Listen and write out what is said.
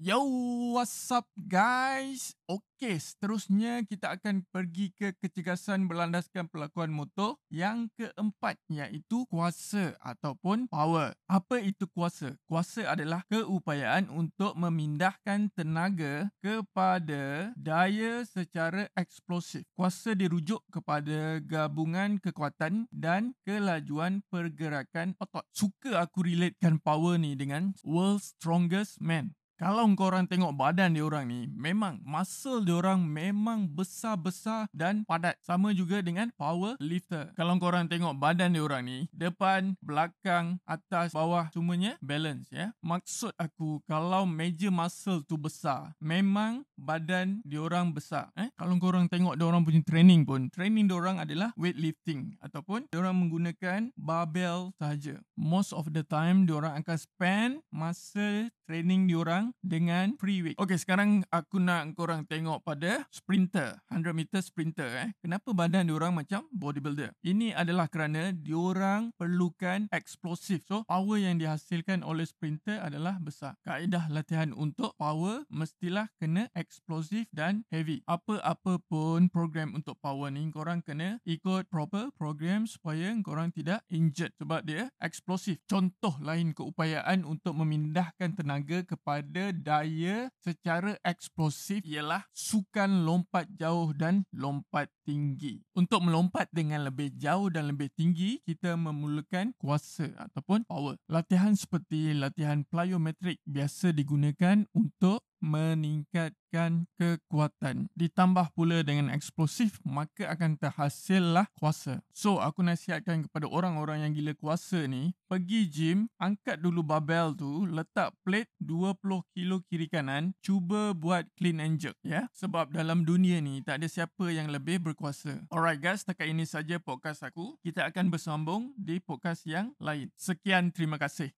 Yo, what's up guys? Okey, seterusnya kita akan pergi ke kecergasan berlandaskan pelakuan motor yang keempat iaitu kuasa ataupun power. Apa itu kuasa? Kuasa adalah keupayaan untuk memindahkan tenaga kepada daya secara eksplosif. Kuasa dirujuk kepada gabungan kekuatan dan kelajuan pergerakan otot. Suka aku relatekan power ni dengan world's strongest man. Kalau kau orang tengok badan dia orang ni, memang muscle dia orang memang besar-besar dan padat. Sama juga dengan power lifter. Kalau kau orang tengok badan dia orang ni, depan, belakang, atas, bawah, semuanya balance ya. Maksud aku kalau major muscle tu besar, memang badan dia orang besar. Eh, kalau kau orang tengok dia orang punya training pun, training dia orang adalah weightlifting ataupun dia orang menggunakan barbell saja. Most of the time dia orang akan spend masa training dia dengan free weight. Okay, sekarang aku nak korang tengok pada sprinter, 100 meter sprinter eh. Kenapa badan diorang macam bodybuilder? Ini adalah kerana diorang perlukan eksplosif. So, power yang dihasilkan oleh sprinter adalah besar. Kaedah latihan untuk power mestilah kena eksplosif dan heavy. Apa-apa pun program untuk power ni, korang kena ikut proper program supaya korang tidak injured sebab dia eksplosif. Contoh lain keupayaan untuk memindahkan tenaga kepada ada daya secara eksplosif ialah sukan lompat jauh dan lompat tinggi. Untuk melompat dengan lebih jauh dan lebih tinggi, kita memerlukan kuasa ataupun power. Latihan seperti latihan plyometric biasa digunakan untuk meningkatkan kekuatan. Ditambah pula dengan eksplosif, maka akan terhasillah kuasa. So, aku nasihatkan kepada orang-orang yang gila kuasa ni, pergi gym, angkat dulu barbell tu, letak plate 20 kilo kiri kanan, cuba buat clean and jerk, ya. Sebab dalam dunia ni, tak ada siapa yang lebih berkuasa. Alright guys, setakat ini saja podcast aku. Kita akan bersambung di podcast yang lain. Sekian, terima kasih.